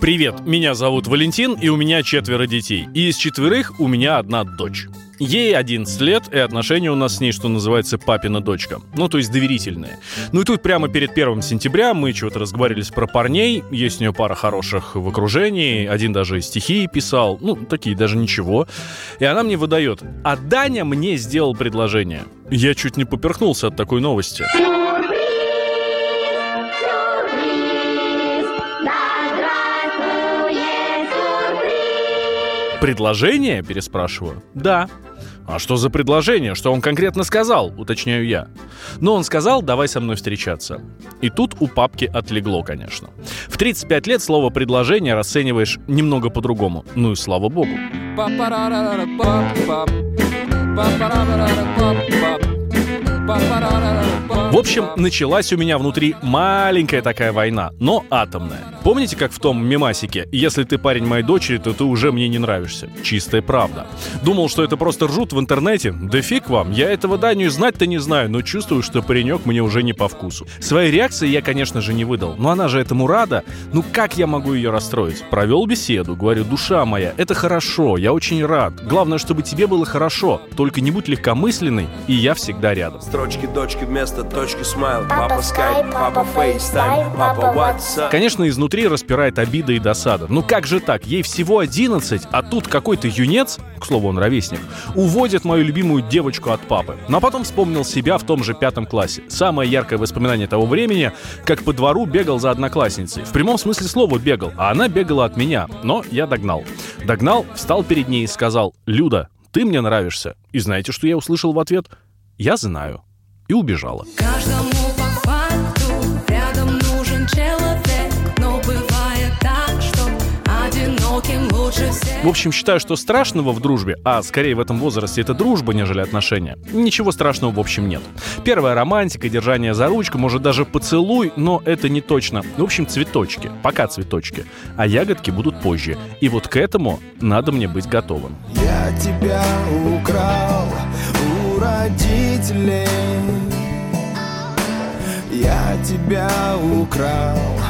Привет, меня зовут Валентин, и у меня четверо детей. И из четверых у меня одна дочь. Ей 11 лет, и отношения у нас с ней, что называется, папина дочка. Ну, то есть доверительные. Ну и тут прямо перед первым сентября мы чего-то разговаривались про парней. Есть у нее пара хороших в окружении. Один даже стихи писал. Ну, такие даже ничего. И она мне выдает. А Даня мне сделал предложение. Я чуть не поперхнулся от такой новости. Предложение? Переспрашиваю. Да. А что за предложение? Что он конкретно сказал? Уточняю я. Но он сказал, давай со мной встречаться. И тут у папки отлегло, конечно. В 35 лет слово «предложение» расцениваешь немного по-другому. Ну и слава богу. В общем, началась у меня внутри маленькая такая война, но атомная. Помните, как в том мемасике «Если ты парень моей дочери, то ты уже мне не нравишься». Чистая правда. Думал, что это просто ржут в интернете? Да фиг вам, я этого Даню знать-то не знаю, но чувствую, что паренек мне уже не по вкусу. Своей реакции я, конечно же, не выдал, но она же этому рада. Ну как я могу ее расстроить? Провел беседу, говорю, душа моя, это хорошо, я очень рад. Главное, чтобы тебе было хорошо, только не будь легкомысленной, и я всегда рядом. Строчки дочки вместо точки смайл Папа скайп, папа FaceTime, папа WhatsApp Конечно, изнутри распирает обида и досада. Ну как же так? Ей всего 11, а тут какой-то юнец, к слову, он ровесник, уводит мою любимую девочку от папы. Но потом вспомнил себя в том же пятом классе. Самое яркое воспоминание того времени, как по двору бегал за одноклассницей. В прямом смысле слова бегал, а она бегала от меня. Но я догнал. Догнал, встал перед ней и сказал, «Люда, ты мне нравишься». И знаете, что я услышал в ответ? «Я знаю». И убежала. Каждому по факту рядом нужен человек, но бывает так, что одиноким лучше всех. В общем, считаю, что страшного в дружбе, а скорее в этом возрасте это дружба, нежели отношения, ничего страшного в общем нет. Первая романтика, держание за ручку, может даже поцелуй, но это не точно. В общем, цветочки, пока цветочки, а ягодки будут позже. И вот к этому надо мне быть готовым. Я тебя украл тебя украл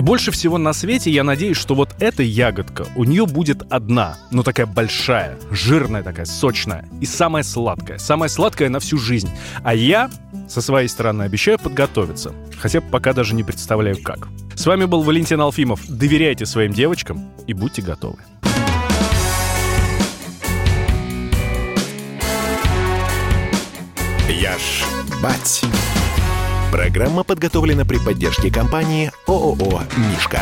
И больше всего на свете я надеюсь, что вот эта ягодка у нее будет одна, но такая большая, жирная такая, сочная и самая сладкая. Самая сладкая на всю жизнь. А я со своей стороны обещаю подготовиться. Хотя пока даже не представляю как. С вами был Валентин Алфимов. Доверяйте своим девочкам и будьте готовы. Я ж бать. Программа подготовлена при поддержке компании ООО «Мишка».